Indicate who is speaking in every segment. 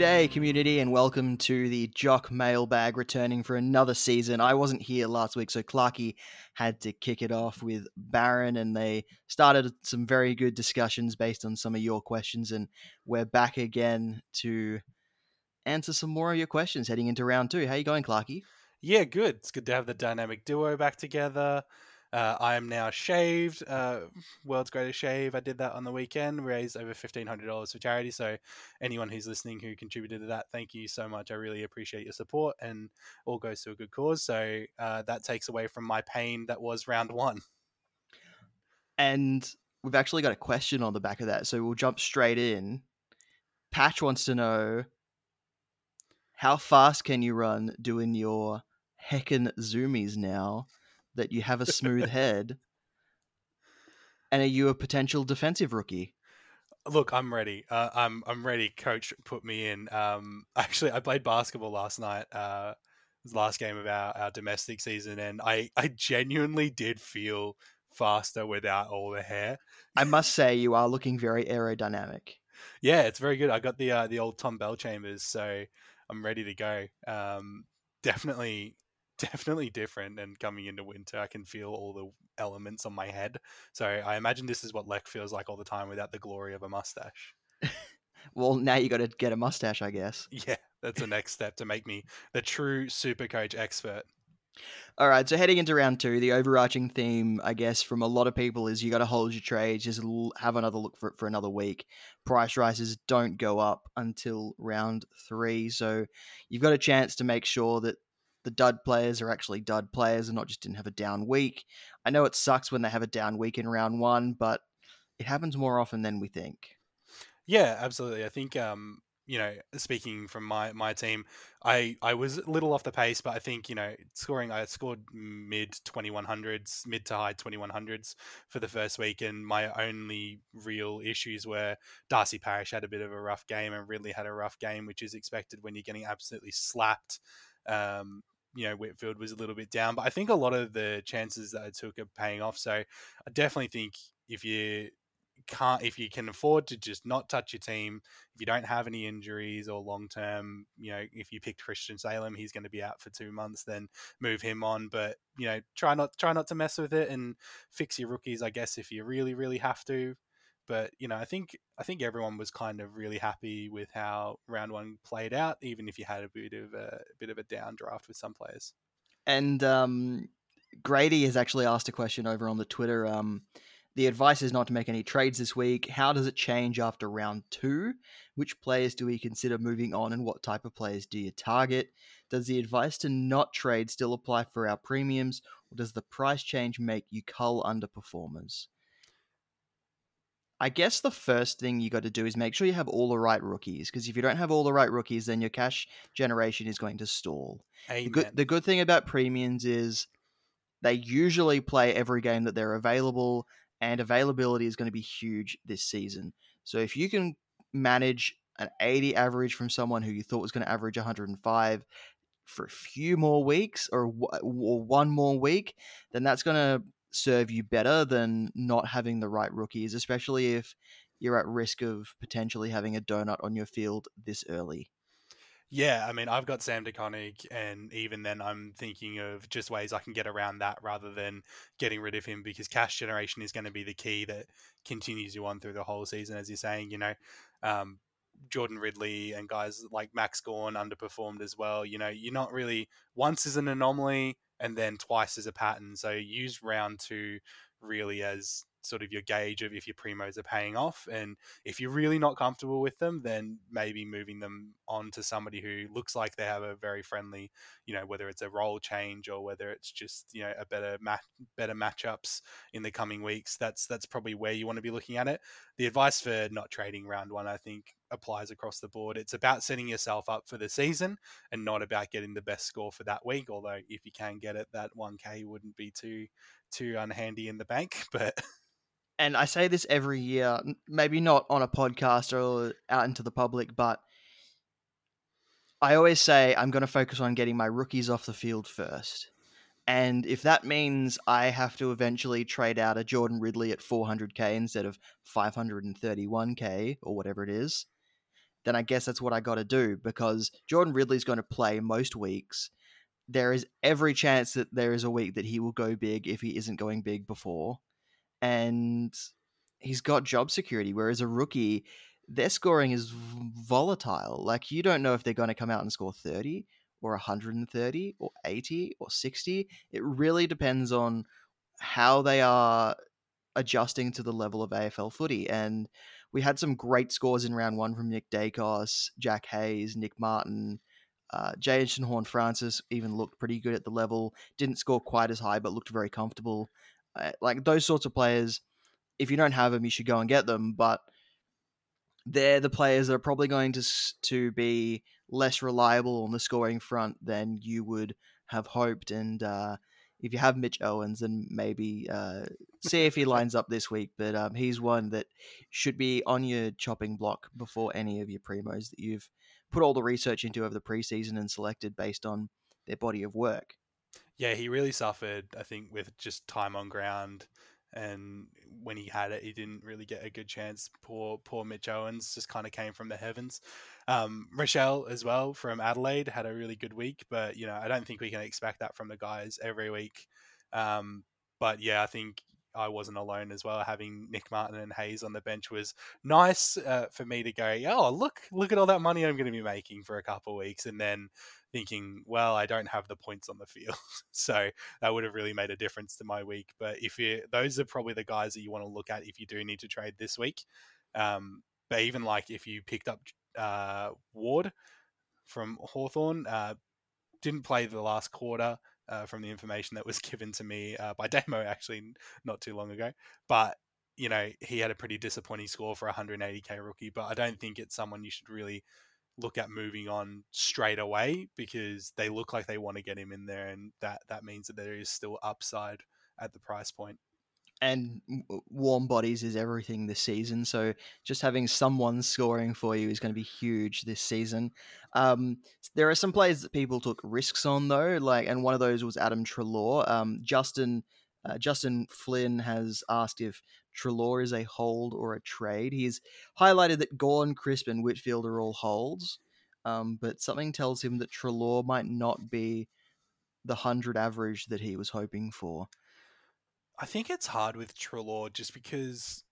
Speaker 1: G'day, community, and welcome to the Jock Mailbag returning for another season. I wasn't here last week, so Clarky had to kick it off with Baron, and they started some very good discussions based on some of your questions. And we're back again to answer some more of your questions heading into round two. How you going, Clarky?
Speaker 2: Yeah, good. It's good to have the dynamic duo back together. Uh, I am now shaved. Uh, world's greatest shave. I did that on the weekend. Raised over fifteen hundred dollars for charity. So, anyone who's listening who contributed to that, thank you so much. I really appreciate your support, and all goes to a good cause. So uh, that takes away from my pain that was round one.
Speaker 1: And we've actually got a question on the back of that, so we'll jump straight in. Patch wants to know how fast can you run doing your heckin' zoomies now? That you have a smooth head? And are you a potential defensive rookie?
Speaker 2: Look, I'm ready. Uh, I'm I'm ready. Coach put me in. Um, actually, I played basketball last night. Uh, it was the last game of our, our domestic season, and I I genuinely did feel faster without all the hair.
Speaker 1: I must say, you are looking very aerodynamic.
Speaker 2: Yeah, it's very good. I got the uh, the old Tom Bellchambers, so I'm ready to go. Um, definitely definitely different. And coming into winter, I can feel all the elements on my head. So I imagine this is what Lek feels like all the time without the glory of a mustache.
Speaker 1: well, now you got to get a mustache, I guess.
Speaker 2: Yeah, that's the next step to make me the true super coach expert.
Speaker 1: All right, so heading into round two, the overarching theme, I guess, from a lot of people is you got to hold your trades, just have another look for it for another week. Price rises don't go up until round three, so you've got a chance to make sure that the dud players are actually dud players and not just didn't have a down week. I know it sucks when they have a down week in round one, but it happens more often than we think.
Speaker 2: Yeah, absolutely. I think um, you know, speaking from my my team, I I was a little off the pace, but I think you know, scoring I scored mid twenty one hundreds, mid to high twenty one hundreds for the first week, and my only real issues were Darcy Parish had a bit of a rough game and Ridley had a rough game, which is expected when you're getting absolutely slapped. Um, you know Whitfield was a little bit down, but I think a lot of the chances that I took are paying off. So I definitely think if you can't, if you can afford to just not touch your team, if you don't have any injuries or long term, you know, if you picked Christian Salem, he's going to be out for two months, then move him on. But you know, try not try not to mess with it and fix your rookies. I guess if you really really have to. But you know, I think I think everyone was kind of really happy with how round one played out, even if you had a bit of a, a bit of a down draft with some players.
Speaker 1: And um, Grady has actually asked a question over on the Twitter. Um, the advice is not to make any trades this week. How does it change after round two? Which players do we consider moving on, and what type of players do you target? Does the advice to not trade still apply for our premiums, or does the price change make you cull underperformers? I guess the first thing you got to do is make sure you have all the right rookies because if you don't have all the right rookies, then your cash generation is going to stall.
Speaker 2: Amen.
Speaker 1: The good, the good thing about premiums is they usually play every game that they're available, and availability is going to be huge this season. So if you can manage an 80 average from someone who you thought was going to average 105 for a few more weeks or, or one more week, then that's going to serve you better than not having the right rookies, especially if you're at risk of potentially having a donut on your field this early.
Speaker 2: Yeah, I mean, I've got Sam De Koning, and even then, I'm thinking of just ways I can get around that rather than getting rid of him because cash generation is going to be the key that continues you on through the whole season. As you're saying, you know, um, Jordan Ridley and guys like Max Gawn underperformed as well. You know, you're not really once is an anomaly and then twice as a pattern. So use round two really as sort of your gauge of if your primos are paying off. And if you're really not comfortable with them, then maybe moving them on to somebody who looks like they have a very friendly, you know, whether it's a role change or whether it's just, you know, a better match better matchups in the coming weeks. That's that's probably where you want to be looking at it. The advice for not trading round one, I think, applies across the board. It's about setting yourself up for the season and not about getting the best score for that week. Although if you can get it, that 1K wouldn't be too too unhandy in the bank. But
Speaker 1: and I say this every year, maybe not on a podcast or out into the public, but I always say I'm going to focus on getting my rookies off the field first. And if that means I have to eventually trade out a Jordan Ridley at 400k instead of 531k or whatever it is, then I guess that's what I got to do because Jordan Ridley's going to play most weeks. There is every chance that there is a week that he will go big if he isn't going big before. And he's got job security, whereas a rookie, their scoring is volatile. Like, you don't know if they're going to come out and score 30 or 130 or 80 or 60. It really depends on how they are adjusting to the level of AFL footy. And we had some great scores in round one from Nick Daicos, Jack Hayes, Nick Martin. Uh, Jason Horne-Francis even looked pretty good at the level. Didn't score quite as high, but looked very comfortable. Uh, like those sorts of players, if you don't have them, you should go and get them. But they're the players that are probably going to to be less reliable on the scoring front than you would have hoped. And uh, if you have Mitch Owens, then maybe uh, see if he lines up this week. But um, he's one that should be on your chopping block before any of your primos that you've put all the research into over the preseason and selected based on their body of work.
Speaker 2: Yeah, he really suffered, I think, with just time on ground. And when he had it, he didn't really get a good chance. Poor, poor Mitch Owens just kind of came from the heavens. Um, Rachele as well from Adelaide had a really good week, but you know I don't think we can expect that from the guys every week. Um, but yeah, I think I wasn't alone as well. Having Nick Martin and Hayes on the bench was nice uh, for me to go, oh look, look at all that money I'm going to be making for a couple of weeks, and then thinking, well, I don't have the points on the field, so that would have really made a difference to my week. But if you, those are probably the guys that you want to look at if you do need to trade this week. Um, but even like if you picked up uh, Ward from Hawthorn. Uh, didn't play the last quarter uh, from the information that was given to me uh, by Demo actually not too long ago. But you know he had a pretty disappointing score for a 180k rookie. But I don't think it's someone you should really look at moving on straight away because they look like they want to get him in there, and that that means that there is still upside at the price point
Speaker 1: and warm bodies is everything this season. So just having someone scoring for you is going to be huge this season. Um, there are some players that people took risks on though, like, and one of those was Adam Treloar. Um, Justin uh, Justin Flynn has asked if Treloar is a hold or a trade. He's highlighted that Gawn, Crisp, and Whitfield are all holds, um, but something tells him that Treloar might not be the hundred average that he was hoping for.
Speaker 2: I think it's hard with Treloar just because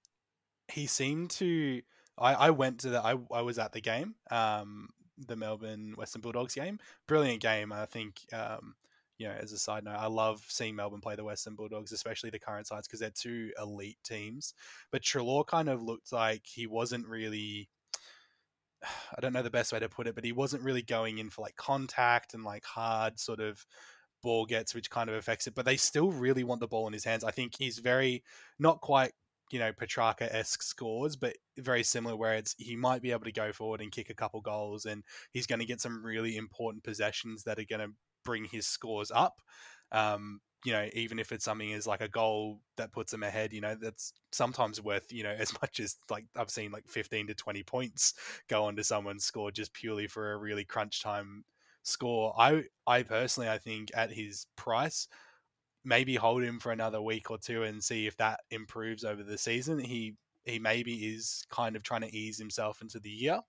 Speaker 2: he seemed to. I, I went to the. I, I was at the game, um, the Melbourne Western Bulldogs game. Brilliant game. I think, um, you know, as a side note, I love seeing Melbourne play the Western Bulldogs, especially the current sides, because they're two elite teams. But Treloar kind of looked like he wasn't really. I don't know the best way to put it, but he wasn't really going in for like contact and like hard sort of ball gets, which kind of affects it. But they still really want the ball in his hands. I think he's very not quite you know Petracca esque scores, but very similar where it's he might be able to go forward and kick a couple goals, and he's going to get some really important possessions that are going to bring his scores up. Um, you know, even if it's something as like a goal that puts them ahead, you know, that's sometimes worth, you know, as much as like I've seen like 15 to 20 points go onto someone's score just purely for a really crunch time score. I I personally I think at his price, maybe hold him for another week or two and see if that improves over the season. He he maybe is kind of trying to ease himself into the year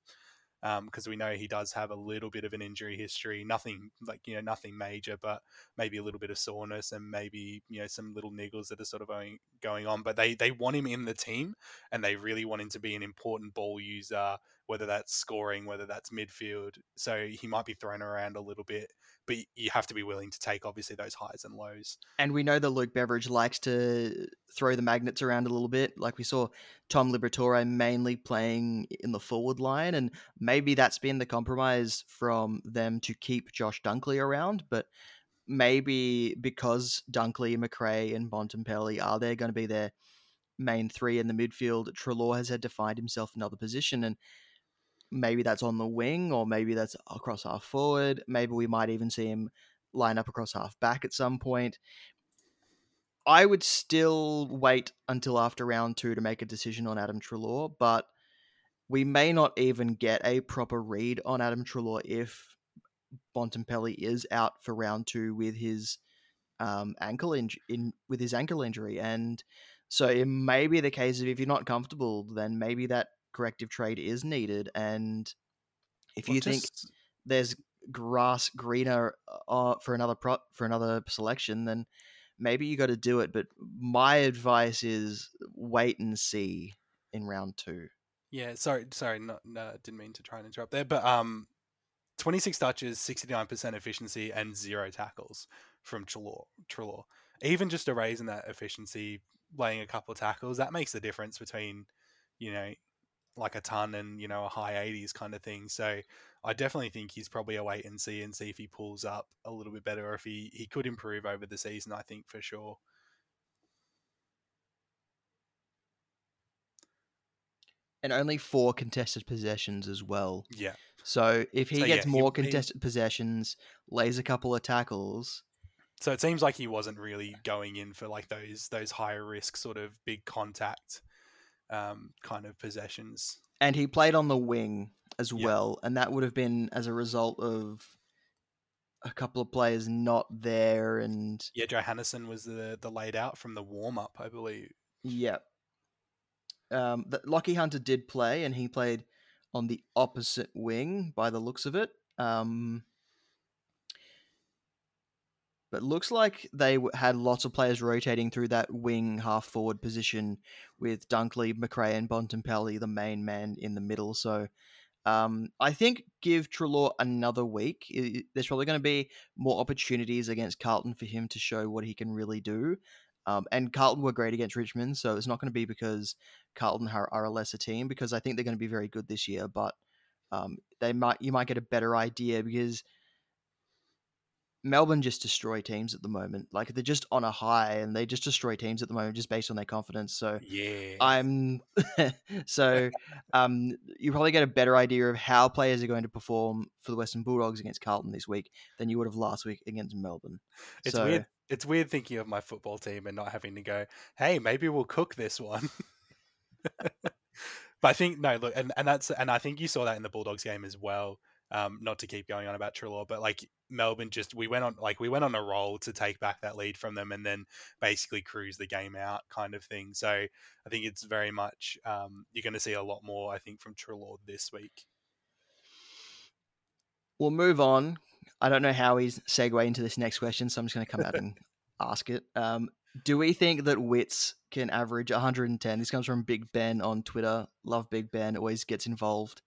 Speaker 2: because um, we know he does have a little bit of an injury history. Nothing like you know nothing major, but maybe a little bit of soreness and maybe you know some little niggles that are sort of going going on. But they they want him in the team and they really want him to be an important ball user, whether that's scoring, whether that's midfield. So he might be thrown around a little bit, but you have to be willing to take obviously those highs and lows.
Speaker 1: And we know that Luke Beveridge likes to throw the magnets around a little bit. Like we saw Tom Liberatore mainly playing in the forward line, and maybe that's been the compromise from them to keep Josh Dunkley around. But maybe because Dunkley, Macrae, and Bontempelli are they going to be their main three in the midfield, Treloar has had to find himself another position, and maybe that's on the wing, or maybe that's across half forward. Maybe we might even see him line up across half back at some point. I would still wait until after round two to make a decision on Adam Treloar, but we may not even get a proper read on Adam Treloar if Bontempelli is out for round two with his um, ankle in, in with his ankle injury, and so it may be the case of if you're not comfortable, then maybe that corrective trade is needed, and If
Speaker 2: Well,
Speaker 1: you think there's grass greener uh, for another pro- for another selection, then maybe you got to do it. But my advice is wait and see in round two.
Speaker 2: Yeah, sorry, sorry, not no, didn't mean to try and interrupt there, but um, twenty six touches, sixty nine percent efficiency, and zero tackles from Treloar. Treloar. Even just a raise in that efficiency, laying a couple of tackles, that makes the difference between, you know, like a ton and you know a high eighties kind of thing. So I definitely think he's probably a wait and see and see if he pulls up a little bit better or if he he could improve over the season. I think for sure.
Speaker 1: And only four contested possessions as well.
Speaker 2: Yeah,
Speaker 1: So if he
Speaker 2: So,
Speaker 1: gets
Speaker 2: yeah,
Speaker 1: more
Speaker 2: he-
Speaker 1: contested possessions, lays a couple of tackles,
Speaker 2: so it seems like he wasn't really going in for like those those higher risk sort of big contact um, kind of possessions.
Speaker 1: and he played on the wing as well, and that would have been as a result of a couple of players not there, and
Speaker 2: Yeah, Johannisen was the the laid out from the warm up, I believe.
Speaker 1: yeah. Um, the, Lachie Hunter did play, and he played on the opposite wing by the looks of it. Um, but looks like they had lots of players rotating through that wing half forward position with Dunkley, Macrae, and Bontempelli, the main man in the middle. So um, I think give Treloar another week. There's probably going to be more opportunities against Carlton for him to show what he can really do. Um, and Carlton were great against Richmond, so it's not going to be because Carlton are, are a lesser team. Because I think they're going to be very good this year, but um, they might you might get a better idea because Melbourne just destroy teams at the moment. Like they're just on a high, and they just destroy teams at the moment just based on their confidence. So
Speaker 2: Yeah.
Speaker 1: I'm so um, you probably get a better idea of how players are going to perform for the Western Bulldogs against Carlton this week than you would have last week against Melbourne.
Speaker 2: it's
Speaker 1: so,
Speaker 2: weird. It's weird thinking of my football team and not having to go, hey, maybe we'll cook this one. but I think no, look, and, and that's and I think you saw that in the Bulldogs game as well. Um, not to keep going on about Treloar, but like Melbourne just we went on like we went on a roll to take back that lead from them and then basically cruise the game out kind of thing. So I think it's very much um, you're going to see a lot more I think from Treloar this week.
Speaker 1: We'll move on. I don't know how he's segue into this next question, so I'm just going to come out and ask it. Um, do we think that Witts can average 110? This comes from Big Ben on Twitter. Love Big Ben, always gets involved.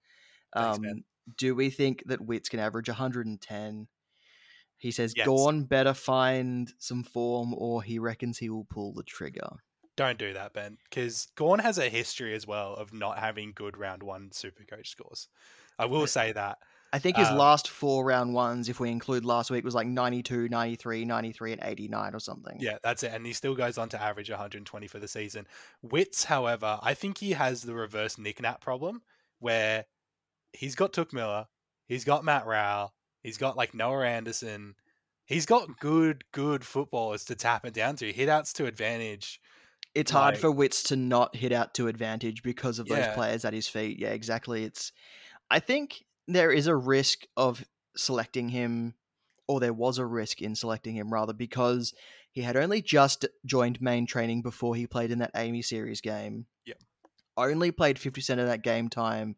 Speaker 1: Um,
Speaker 2: Ben.
Speaker 1: Do we think that Witts can average 110? He says
Speaker 2: Yes.
Speaker 1: Gawn better find some form, or he reckons he will pull the trigger.
Speaker 2: Don't do that, Ben, because Gawn has a history as well of not having good round one super coach scores. I will say that.
Speaker 1: I think his
Speaker 2: Um,
Speaker 1: last four round ones, if we include last week, was like 92, 93, 93, and 89 or something.
Speaker 2: Yeah, that's it. And he still goes on to average 120 for the season. Witts, however, I think he has the reverse Nick-Nat problem where he's got Touk Miller, he's got Matt Rowell, he's got like Noah Anderson. He's got good, good footballers to tap it down to. Hitouts to advantage.
Speaker 1: It's hard
Speaker 2: Like-
Speaker 1: for Witts to not hit out to advantage because of those
Speaker 2: Yeah.
Speaker 1: players at his feet. Yeah, exactly. It's I think there is a risk of selecting him or there was a risk in selecting him rather because he had only just joined main training before he played in that AAMI series game.
Speaker 2: Yeah.
Speaker 1: Only played 50% of that game time,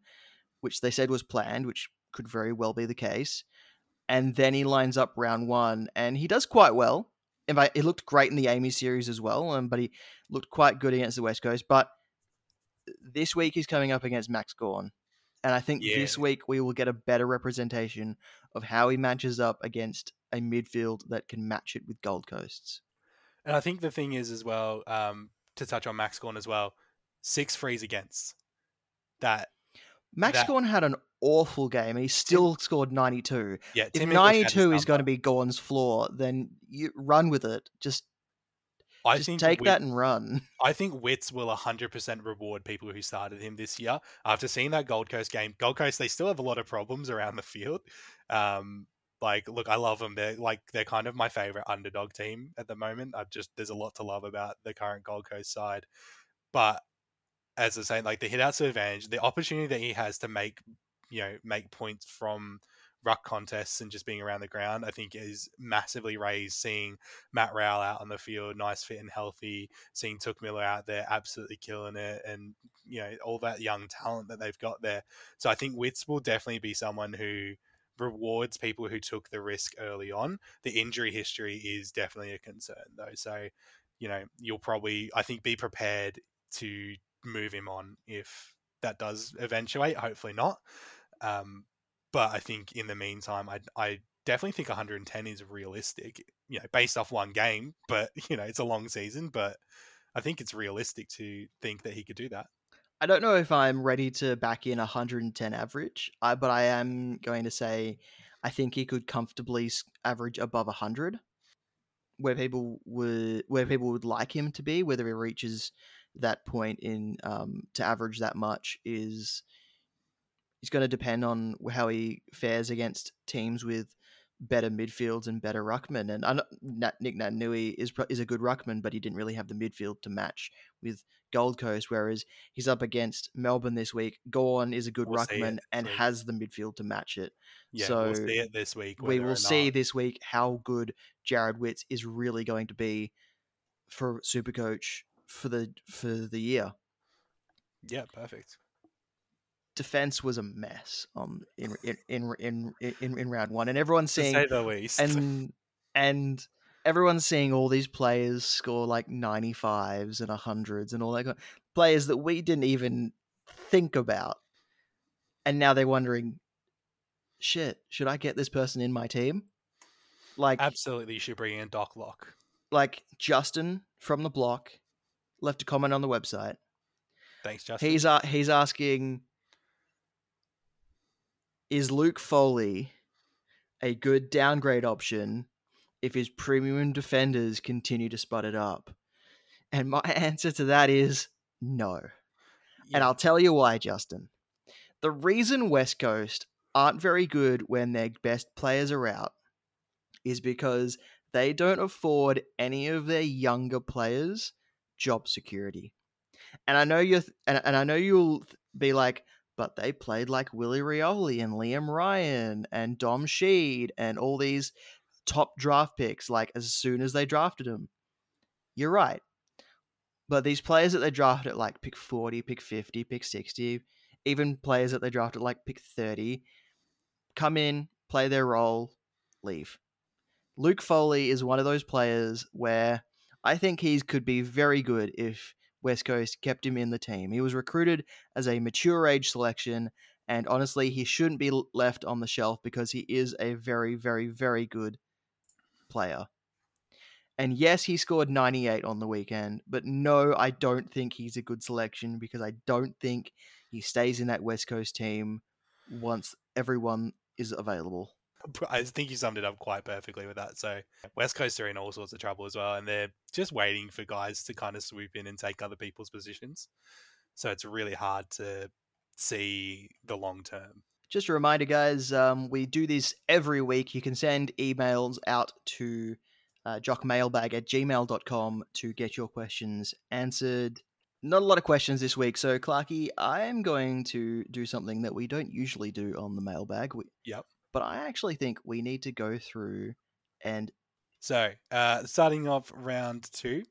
Speaker 1: which they said was planned, which could very well be the case. And then he lines up round one and he does quite well. In fact, he looked great in the AAMI series as well, um, but he looked quite good against the West Coast. But this week he's coming up against Max Gawn. And I think this week we will get a better representation of how he matches up against a midfield that can match it with Gold Coast's.
Speaker 2: And I think the thing is as well, um, to touch on Max Gawn as well, six frees against. That
Speaker 1: Max
Speaker 2: That-
Speaker 1: Gawn had an awful game and he still scored 92.
Speaker 2: yeah,
Speaker 1: If
Speaker 2: Tim English
Speaker 1: 92 is going to be Gawn's floor, then you run with it. Just,
Speaker 2: I
Speaker 1: just
Speaker 2: think
Speaker 1: take
Speaker 2: Wit-
Speaker 1: that and run.
Speaker 2: I think Witts will 100% reward people who started him this year. After seeing that Gold Coast game, Gold Coast, they still have a lot of problems around the field. Um, like, look, I love them. They're like, they're kind of my favorite underdog team at the moment. I just, there's a lot to love about the current Gold Coast side. But as I say, like the hit outs to advantage, the opportunity that he has to make, you know, make points from ruck contests and just being around the ground, I think is massively raised. Seeing Matt Rowell out on the field, nice, fit, and healthy. Seeing Touk Miller out there, absolutely killing it, and you know all that young talent that they've got there. So I think Witts will definitely be someone who rewards people who took the risk early on. The injury history is definitely a concern though. So, you know, you'll probably I think be prepared to move him on if that does eventuate. Hopefully not. Um, but I think in the meantime, I I definitely think 110 is realistic. You know, based off one game, but you know, it's a long season. But I think it's realistic to think that he could do that.
Speaker 1: I don't know if I'm ready to back in 110 average, I, but I am going to say I think he could comfortably average above 100, where people would where people would like him to be. Whether he reaches that point in um, to average that much is is going to depend on how he fares against teams with better midfields and better ruckmen. And uh, Nick Naitanui is is a good ruckman, but he didn't really have the midfield to match with Gold Coast. Whereas he's up against Melbourne this week. Gawn is a good we'll ruckman and week. has the midfield to match it.
Speaker 2: Yeah,
Speaker 1: so
Speaker 2: we'll see it this week.
Speaker 1: We will see this week how good Jarrod Witts is really going to be for Supercoach for the for the year.
Speaker 2: Yeah, perfect.
Speaker 1: Defense was a mess um in in in in in, in round one, and everyone's seeing and and everyone's seeing all these players score like 95s and 100s and all that kind of, players that we didn't even think about. And now they're wondering shit should i get this person in my team? Like
Speaker 2: absolutely you should bring in doc lock
Speaker 1: like justin from the block left a comment on the website
Speaker 2: thanks justin
Speaker 1: he's uh, he's asking is Luke Foley a good downgrade option if his premium defenders continue to spot it up? And my answer to that is no. Yeah. And I'll tell you why, Justin. The reason West Coast aren't very good when their best players are out is because they don't afford any of their younger players job security. And I know you and, and I know you'll be like, but they played like Willie Rioli and Liam Ryan and Dom Sheed and all these top draft picks, like as soon as they drafted them. You're right. But these players that they drafted at like pick 40, pick 50, pick 60, even players that they drafted like pick 30, come in, play their role, leave. Luke Foley is one of those players where I think he could be very good if West Coast kept him in the team. He was recruited as a mature age selection, and honestly, he shouldn't be left on the shelf because he is a very, very, very good player. And yes, he scored 98 on the weekend, but no, I don't think he's a good selection because I don't think he stays in that West Coast team once everyone is available.
Speaker 2: I think you summed it up quite perfectly with that. So West Coast are in all sorts of trouble as well, and they're just waiting for guys to kind of swoop in and take other people's positions. So it's really hard to see the long term.
Speaker 1: Just a reminder, guys, um, we do this every week. You can send emails out to uh, jockmailbag at gmail.com to get your questions answered. Not a lot of questions this week, so Clarky, I'm going to do something that we don't usually do on the mailbag. We,
Speaker 2: yep
Speaker 1: but I actually think we need to go through and.
Speaker 2: So, uh, starting off round two, you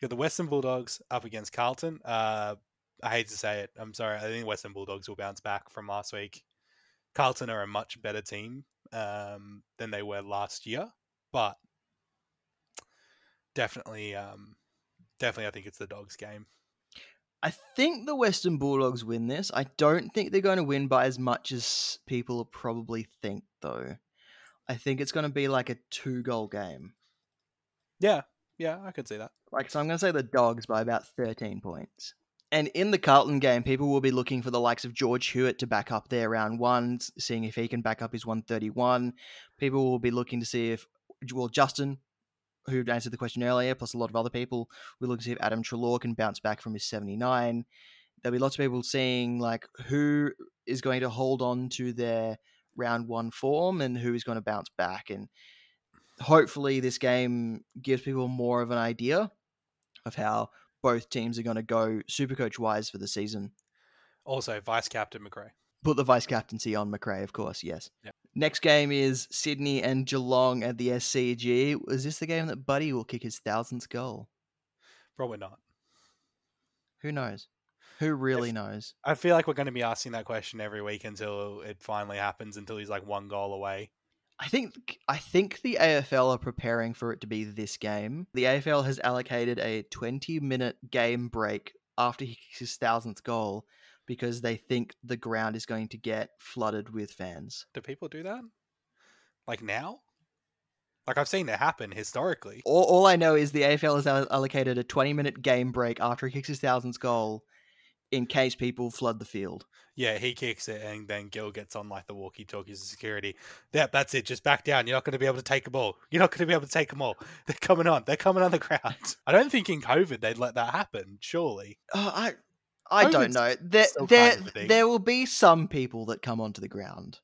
Speaker 2: got the Western Bulldogs up against Carlton. Uh, I hate to say it. I'm sorry. I think Western Bulldogs will bounce back from last week. Carlton are a much better team um, than they were last year, but definitely, um, definitely, I think it's the Dogs' game.
Speaker 1: I think the Western Bulldogs win this. I don't think they're going to win by as much as people probably think, though. I think it's going to be like a two goal game.
Speaker 2: Yeah, yeah, I could see that.
Speaker 1: Like, so I'm going to say the Dogs by about 13 points. And in the Carlton game, people will be looking for the likes of George Hewett to back up their round one, seeing if he can back up his 131. People will be looking to see if, well, Justin who answered the question earlier, plus a lot of other people, we look to see if Adam Treloar can bounce back from his 79. There'll be lots of people seeing like who is going to hold on to their round one form and who is going to bounce back. And hopefully, this game gives people more of an idea of how both teams are going to go super coach wise for the season.
Speaker 2: Also, vice captain Macrae.
Speaker 1: Put the vice captaincy on Macrae, of course, yes.
Speaker 2: Yeah.
Speaker 1: Next game is Sydney and Geelong at the SCG. Is this the game that Buddy will kick his thousandth goal?
Speaker 2: Probably not.
Speaker 1: Who knows? Who really knows?
Speaker 2: I feel like we're going to be asking that question every week until it finally happens, until he's like one goal away.
Speaker 1: I think I think the AFL are preparing for it to be this game. The AFL has allocated a 20 minute game break after he kicks his thousandth goal because they think the ground is going to get flooded with fans.
Speaker 2: Do people do that? Like now? Like I've seen it happen historically.
Speaker 1: All, all I know is the AFL has allocated a 20 minute game break after he kicks his thousandth goal in case people flood the field.
Speaker 2: Yeah, he kicks it, and then Gil gets on like the walkie-talkies of security. Yep, that's it. Just back down. You're not going to be able to take them all. You're not going to be able to take them all. They're coming on. They're coming on the ground. I don't think in COVID they'd let that happen. Surely.
Speaker 1: Uh, I I don't know. There there there will be some people that come onto the ground.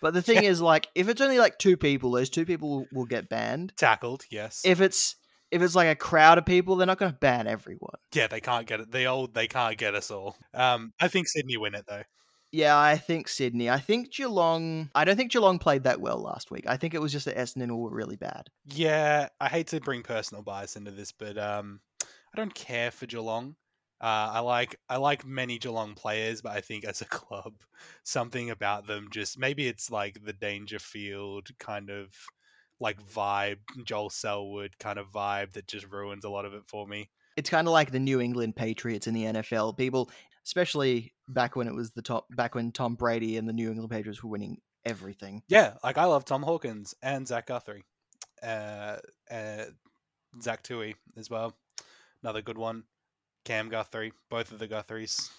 Speaker 1: But the thing is like if it's only like two people, those two people will, will get banned.
Speaker 2: Tackled. Yes.
Speaker 1: If it's if it's like a crowd of people, they're not going to ban everyone.
Speaker 2: yeah, they can't get it. They all They can't get us all. Um, I think Sydney win it though.
Speaker 1: Yeah, I think Sydney. I think Geelong. I don't think Geelong played that well last week. I think it was just that Essendon all were really bad.
Speaker 2: Yeah, I hate to bring personal bias into this, but um, I don't care for Geelong. Uh, I like I like many Geelong players, but I think as a club, something about them just maybe it's like the Dangerfield kind of like vibe, Joel Selwood kind of vibe that just ruins a lot of it for me.
Speaker 1: It's kind of like the New England Patriots in the NFL. People, especially back when it was the top, back when Tom Brady and the New England Patriots were winning everything.
Speaker 2: Yeah, like I love Tom Hawkins and Zach Guthrie, uh, uh, Zach Tuohy as well, another good one. Cam Guthrie, both of the Guthries,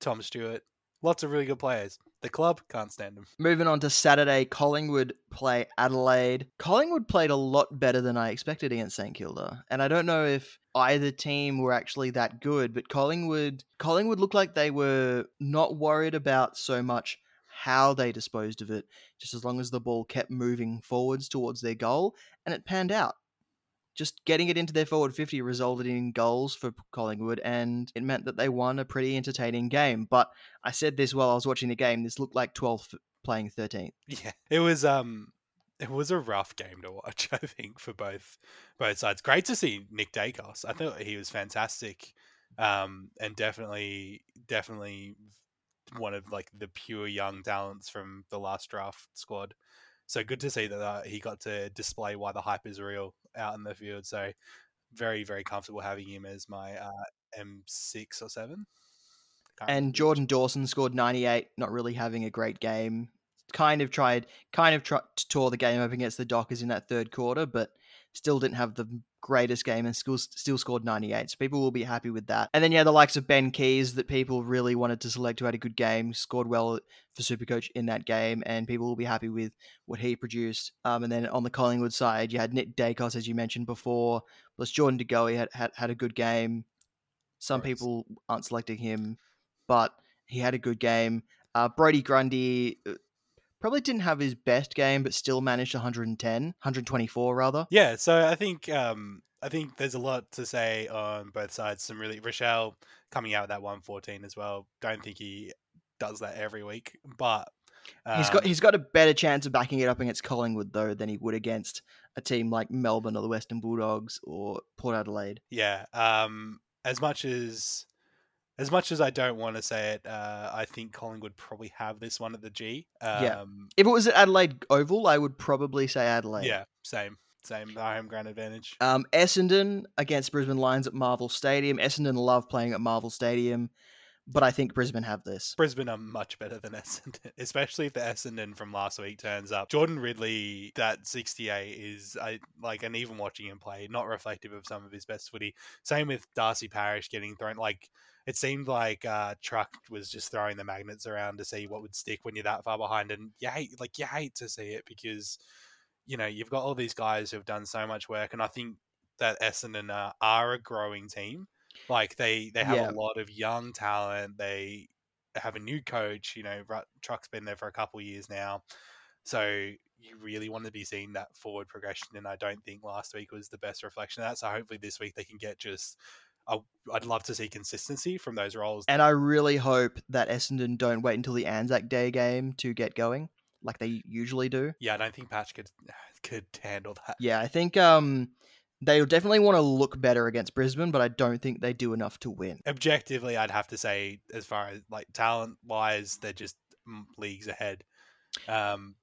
Speaker 2: Tom Stewart, lots of really good players. The club can't stand them.
Speaker 1: Moving on to Saturday, Collingwood play Adelaide. Collingwood played a lot better than I expected against St Kilda, and I don't know if either team were actually that good, but Collingwood Collingwood looked like they were not worried about so much how they disposed of it, just as long as the ball kept moving forwards towards their goal, and it panned out. Just getting it into their forward 50 resulted in goals for Collingwood, and it meant that they won a pretty entertaining game. But I said this while I was watching the game. This looked like 12th playing 13th.
Speaker 2: Yeah, it was um, it was a rough game to watch. I think for both both sides. Great to see Nick Daicos. I thought he was fantastic, um, and definitely definitely one of like the pure young talents from the last draft squad. So good to see that uh, he got to display why the hype is real out in the field. So very very comfortable having him as my uh, M six or seven. Can't
Speaker 1: And
Speaker 2: remember.
Speaker 1: Jordan Dawson scored 98, not really having a great game. Kind of tried, kind of tried to tore the game up against the Dockers in that third quarter, but still didn't have the greatest game and still, still scored 98. So people will be happy with that. And then, yeah, the likes of Ben Keays that people really wanted to select who had a good game, scored well for Supercoach in that game, and people will be happy with what he produced. Um, and then on the Collingwood side, you had Nick Daicos, as you mentioned before, plus Jordan DeGoey had, had, had a good game. Some
Speaker 2: Correct.
Speaker 1: people aren't selecting him, but he had a good game. Uh, Brodie Grundy uh, probably didn't have his best game, but still managed 110, 124 rather.
Speaker 2: Yeah, so I think um, I think there's a lot to say on both sides. Some really Rachele coming out with that 114 as well. Don't think he does that every week, but
Speaker 1: he's got
Speaker 2: um,
Speaker 1: he's got a better chance of backing it up against Collingwood though than he would against a team like Melbourne or the Western Bulldogs or Port Adelaide.
Speaker 2: yeah. Um, as much as as much as I don't want to say it, uh, I think Collingwood probably have this one at the G. Um,
Speaker 1: Yeah. If it was at Adelaide Oval, I would probably say Adelaide.
Speaker 2: yeah, same, same. Our home ground advantage.
Speaker 1: Um, Essendon against Brisbane Lions at Marvel Stadium. Essendon love playing at Marvel Stadium, but I think Brisbane have this.
Speaker 2: Brisbane are much better than Essendon, especially if the Essendon from last week turns up. Jordan Ridley, that 68 is I like, and even watching him play, not reflective of some of his best footy. Same with Darcy Parish getting thrown. Like it seemed like uh, Truck was just throwing the magnets around to see what would stick when you're that far behind, and you hate like you hate to see it because you know you've got all these guys who have done so much work, and I think that Essendon uh, are a growing team. Like they they have
Speaker 1: Yeah.
Speaker 2: a lot of young talent. They have a new coach. You know, Truck's been there for a couple of years now, so you really want to be seeing that forward progression. And I don't think last week was the best reflection of that. So hopefully this week they can get just. I- I'd love to see consistency from those roles.
Speaker 1: And I really hope that Essendon don't wait until the Anzac Day game to get going. like they usually do.
Speaker 2: Yeah, I don't think Patch could could handle that.
Speaker 1: Yeah, I think um, they'll definitely want to look better against Brisbane, but I don't think they do enough to win.
Speaker 2: Objectively, I'd have to say, as far as like talent wise, they're just mm, leagues ahead. Um,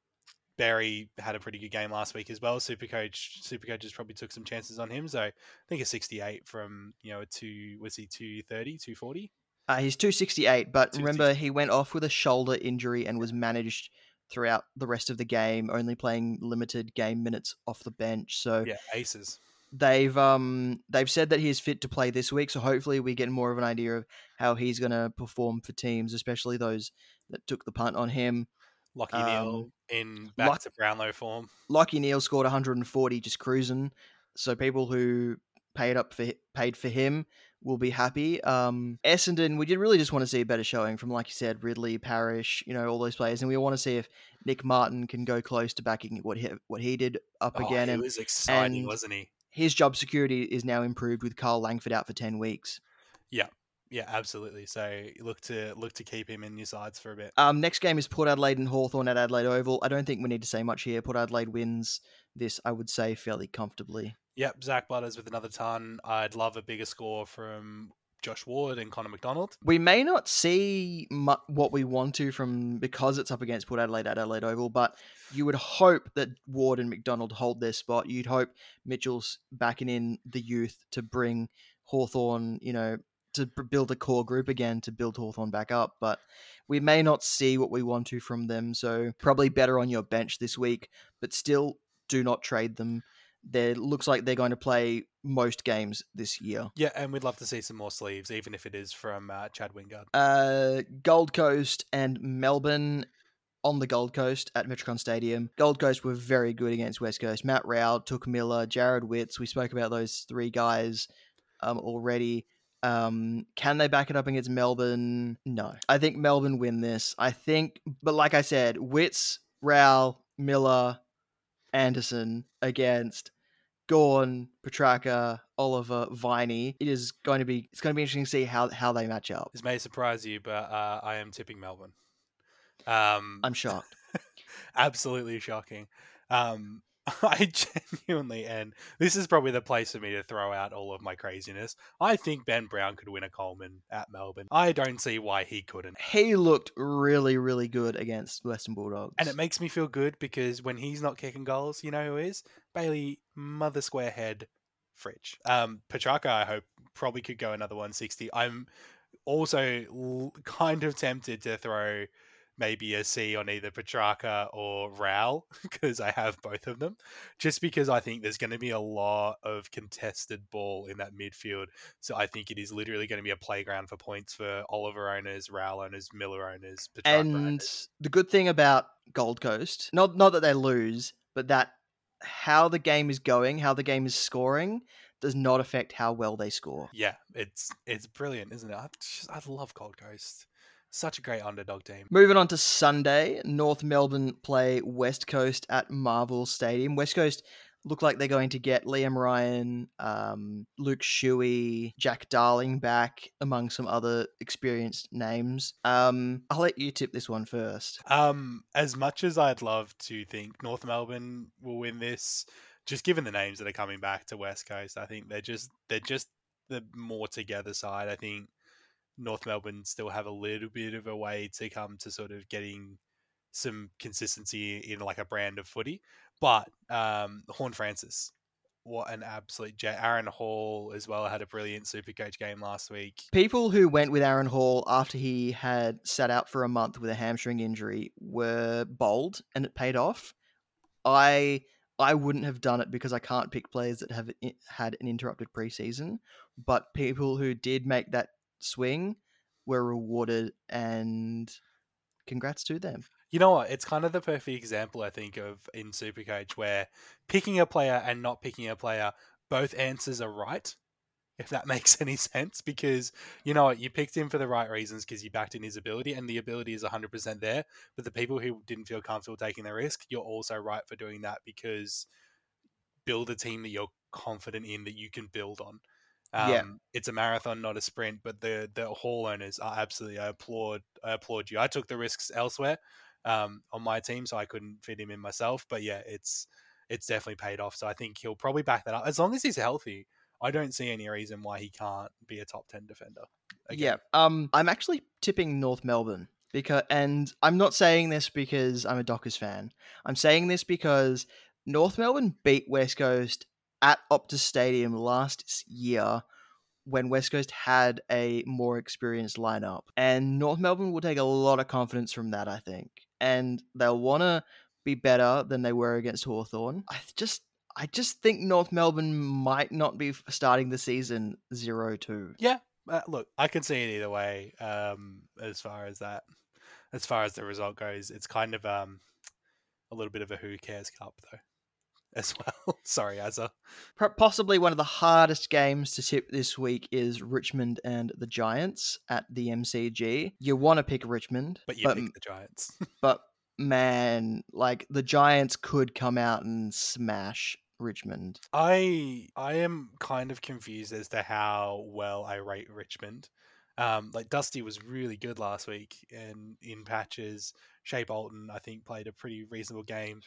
Speaker 2: Berry had a pretty good game last week as well. Supercoach Supercoaches probably took some chances on him. So I think a 68 from, you know, a two was he 230, 240?
Speaker 1: Uh, he's 268, but remember he went off with a shoulder injury and was managed throughout the rest of the game, only playing limited game minutes off the bench. So
Speaker 2: yeah, aces.
Speaker 1: They've um they've said that he's fit to play this week, so hopefully we get more of an idea of how he's going to perform for teams, especially those that took the punt on him.
Speaker 2: Lachie um, Neale in back Lock- to Brownlow form.
Speaker 1: Lachie Neale scored 140 just cruising. So people who paid up for paid for him will be happy. Um, Essendon, we did really just want to see a better showing from, like you said, Ridley, Parish, you know, all those players, and we want to see if Nick Martin can go close to backing what he, what he did up
Speaker 2: oh,
Speaker 1: again.
Speaker 2: It was exciting, wasn't he?
Speaker 1: His job security is now improved with Carl Langford out for ten weeks.
Speaker 2: Yeah, yeah, absolutely. So look to look to keep him in your sides for a bit.
Speaker 1: Um, next game is Port Adelaide and Hawthorn at Adelaide Oval. I don't think we need to say much here. Port Adelaide wins this, I would say, fairly comfortably.
Speaker 2: Yep, Zak Butters with another ton. I'd love a bigger score from Josh Ward and Connor McDonald.
Speaker 1: We may not see mu- what we want to from because it's up against Port Adelaide at Adelaide Oval, but you would hope that Ward and McDonald hold their spot. You'd hope Mitchell's backing in the youth to bring Hawthorn, you know, to build a core group again to build Hawthorn back up, but we may not see what we want to from them. So probably better on your bench this week, but still do not trade them. There looks like they're going to play most games this year.
Speaker 2: Yeah, and we'd love to see some more sleeves, even if it is from uh, Chad Wingard.
Speaker 1: Uh, Gold Coast and Melbourne on the Gold Coast at Metricon Stadium. Gold Coast were very good against West Coast. Matt Rowell, Touk Miller, Jarrod Witts. We spoke about those three guys um, already. Um, can they back it up against Melbourne? No. I think Melbourne win this. I think, but like I said, Witts, Rowell, Miller, Anderson against Gawn, Petracca, Oliver, Viney. It is going to be it's going to be interesting to see how how they match up.
Speaker 2: This may surprise you, but uh, I am tipping Melbourne. Um,
Speaker 1: I'm shocked.
Speaker 2: absolutely shocking. Um, I genuinely, and this is probably the place for me to throw out all of my craziness. I think Ben Brown could win a Coleman at Melbourne. I don't see why he couldn't.
Speaker 1: He looked really, really good against Western Bulldogs.
Speaker 2: And it makes me feel good because when he's not kicking goals, you know who is? Bailey Mother Square Head Fridge. Um, Petracca, I hope, probably could go another 160. I'm also l- kind of tempted to throw maybe a C on either Petracca or Rowell because I have both of them. Just because I think there's going to be a lot of contested ball in that midfield. So I think it is literally going to be a playground for points for Oliver owners, Rowell owners, Miller owners,
Speaker 1: Petracca and owners. the good thing about Gold Coast, not not that they lose, but that how the game is going, how the game is scoring does not affect how well they score.
Speaker 2: Yeah, it's it's brilliant, isn't it? I, just, I love Gold Coast. Such a great underdog team.
Speaker 1: Moving on to Sunday, North Melbourne play West Coast at Marvel Stadium. West Coast look like they're going to get Liam Ryan, um, Luke Shuey, Jack Darling back, among some other experienced names. Um, I'll let you tip this one first.
Speaker 2: Um, as much as I'd love to think North Melbourne will win this, just given the names that are coming back to West Coast, I think they're just they're just the more together side. I think North Melbourne still have a little bit of a way to come to sort of getting some consistency in like a brand of footy. But um, Horne-Francis, what an absolute jet. Aaron Hall as well had a brilliant super coach game last week.
Speaker 1: People who went with Aaron Hall after he had sat out for a month with a hamstring injury were bold and it paid off. I I wouldn't have done it because I can't pick players that have had an interrupted preseason, but people who did make that swing were rewarded and congrats to them.
Speaker 2: You know what? It's kind of the perfect example, I think, of in Supercoach where picking a player and not picking a player, both answers are right, if that makes any sense. Because, you know what? You picked him for the right reasons because you backed in his ability, and the ability is 100% there. But the people who didn't feel comfortable taking the risk, you're also right for doing that because build a team that you're confident in that you can build on. Um, yeah. it's a marathon, not a sprint. But the the hall owners are absolutely. I applaud. I applaud you. I took the risks elsewhere. um, on my team, so I couldn't fit him in myself. But yeah, it's it's definitely paid off. So I think he'll probably back that up as long as he's healthy. I don't see any reason why he can't be a top ten defender.
Speaker 1: Again. Yeah, um, I'm actually tipping North Melbourne because, and I'm not saying this because I'm a Dockers fan. I'm saying this because North Melbourne beat West Coast at Optus Stadium last year when West Coast had a more experienced lineup. And North Melbourne will take a lot of confidence from that, I think. And they'll want to be better than they were against Hawthorn. I just I just think North Melbourne might not be starting the season 0-2.
Speaker 2: Yeah. Uh, look, I can see it either way um, as far as that as far as the result goes. It's kind of um, a little bit of a who cares cup though as well. Sorry, Azza.
Speaker 1: Possibly one of the hardest games to tip this week is Richmond and the Giants at the MCG. You want to pick Richmond,
Speaker 2: but you but, pick the Giants.
Speaker 1: but man, like the Giants could come out and smash Richmond.
Speaker 2: I I am kind of confused as to how well I rate Richmond. Um, like Dusty was really good last week, and in patches, Shai Bolton I think played a pretty reasonable game.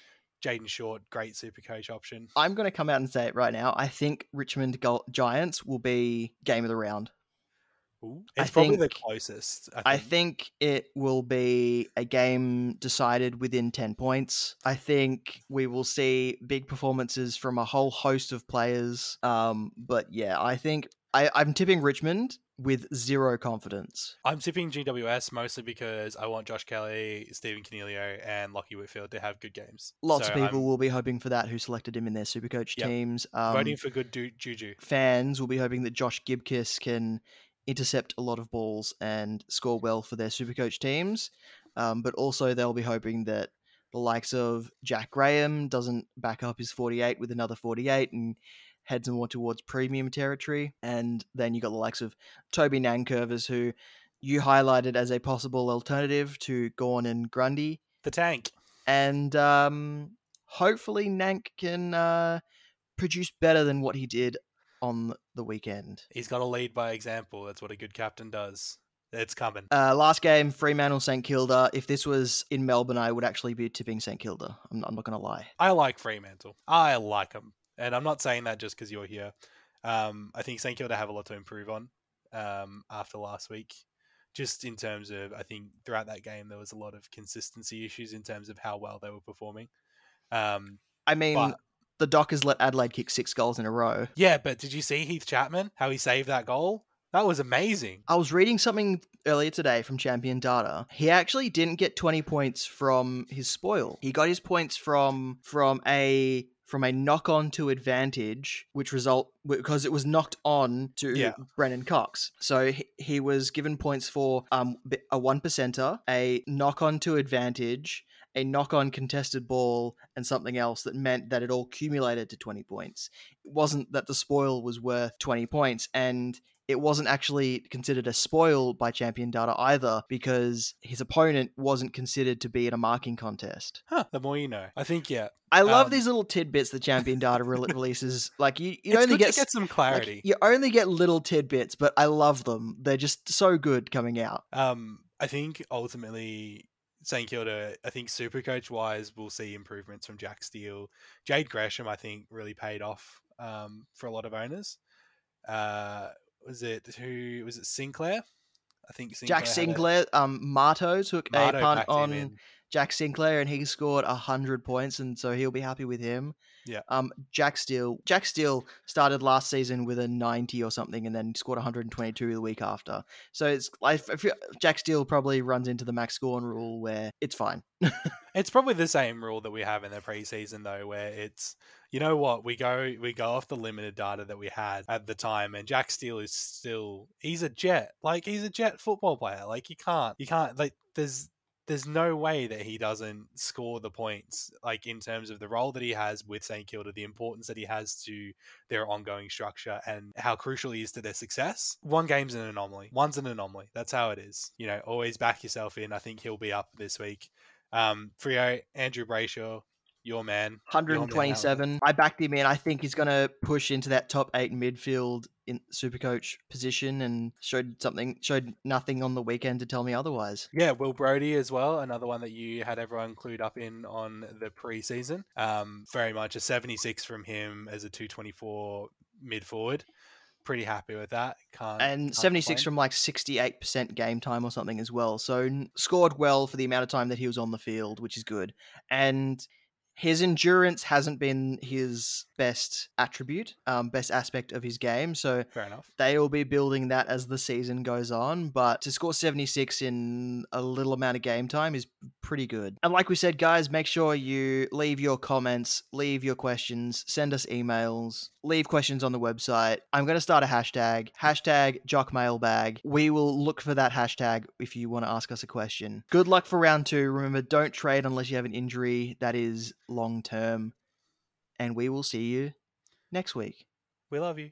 Speaker 2: Jayden Short, great super coach option.
Speaker 1: I'm going to come out and say it right now. I think Richmond Giants will be game of the round.
Speaker 2: Ooh, it's I probably think, the closest.
Speaker 1: I think. I think. it will be a game decided within 10 points. I think we will see big performances from a whole host of players. Um, but yeah, I think I, I'm tipping Richmond with zero confidence.
Speaker 2: I'm tipping GWS mostly because I want Josh Kelly, Stephen Coniglio, and Lachie Whitfield to have good games.
Speaker 1: Lots so of people I'm... will be hoping for that who selected him in their Supercoach yep. teams.
Speaker 2: Um, Voting for good du- juju.
Speaker 1: Fans will be hoping that Josh Gibcus can intercept a lot of balls and score well for their Supercoach teams. Um, but also they'll be hoping that the likes of Jack Graham doesn't back up his 48 with another 48 and heads more towards premium territory. And then you got the likes of Toby Nankervis, who you highlighted as a possible alternative to Gawn and Grundy.
Speaker 2: The tank.
Speaker 1: And um, hopefully Nank can uh, produce better than what he did on the weekend.
Speaker 2: He's got to lead by example. That's what a good captain does. It's coming.
Speaker 1: Uh, last game, Fremantle St Kilda. If this was in Melbourne, I would actually be tipping St Kilda. I'm, I'm not going to lie.
Speaker 2: I like Fremantle. I like them. And I'm not saying that just because you're here. Um, I think St Kilda have a lot to improve on um, after last week. Just in terms of, I think throughout that game there was a lot of consistency issues in terms of how well they were performing. Um,
Speaker 1: I mean, but, the Dockers let Adelaide kick six goals in a row.
Speaker 2: Yeah, but did you see Heath Chapman how he saved that goal? That was amazing.
Speaker 1: I was reading something earlier today from Champion Data. He actually didn't get 20 points from his spoil. He got his points from from a from a knock on to advantage, which result because it was knocked on to yeah. Brennan Cox. So he, he was given points for um, a one percenter, a knock on to advantage, a knock on contested ball, and something else that meant that it all accumulated to 20 points. It wasn't that the spoil was worth 20 points. And it wasn't actually considered a spoil by champion data either because his opponent wasn't considered to be in a marking contest.
Speaker 2: Huh, the more you know. I think, yeah.
Speaker 1: I love um, these little tidbits that champion data re- releases. Like you, you only get,
Speaker 2: get some clarity.
Speaker 1: Like, you only get little tidbits, but I love them. They're just so good coming out.
Speaker 2: Um, I think ultimately St Kilda, I think super coach wise, we'll see improvements from Jack Steele. Jade Gresham, I think, really paid off um, for a lot of owners. Uh, was it who was it Sinclair? I think
Speaker 1: Sinclair Jack Sinclair. A... Um, Marto took Marto a punt on Jack Sinclair, and he scored hundred points, and so he'll be happy with him.
Speaker 2: Yeah.
Speaker 1: Um, Jack Steele. Jack Steele started last season with a ninety or something, and then scored one hundred and twenty-two the week after. So it's like Jack Steele probably runs into the Max Gawn rule where it's fine.
Speaker 2: it's probably the same rule that we have in the preseason though, where it's you know what we go we go off the limited data that we had at the time, and Jack Steele is still he's a jet like he's a jet football player. Like you can't you can't like there's there's no way that he doesn't score the points, like in terms of the role that he has with St Kilda, the importance that he has to their ongoing structure, and how crucial he is to their success. One game's an anomaly. One's an anomaly. That's how it is. You know, always back yourself in. I think he'll be up this week. Um, Freo, Andrew Brayshaw, your man.
Speaker 1: 127. I backed him in. I think he's going to push into that top eight midfield in Supercoach position and showed something, showed nothing on the weekend to tell me otherwise.
Speaker 2: Yeah, Will Brodie as well, another one that you had everyone clued up in on the preseason. Um, very much a 76 from him as a 224 mid forward. Pretty happy with that. Can't
Speaker 1: and
Speaker 2: can't
Speaker 1: 76
Speaker 2: complain.
Speaker 1: from like 68% game time or something as well. So n- scored well for the amount of time that he was on the field, which is good. And his endurance hasn't been his best attribute, um, best aspect of his game. So
Speaker 2: Fair enough.
Speaker 1: they will be building that as the season goes on. But to score 76 in a little amount of game time is pretty good. And like we said, guys, make sure you leave your comments, leave your questions, send us emails, leave questions on the website. I'm going to start a hashtag, hashtag jockmailbag. We will look for that hashtag if you want to ask us a question. Good luck for round two. Remember, don't trade unless you have an injury that is long term. And we will see you next week.
Speaker 2: We love you.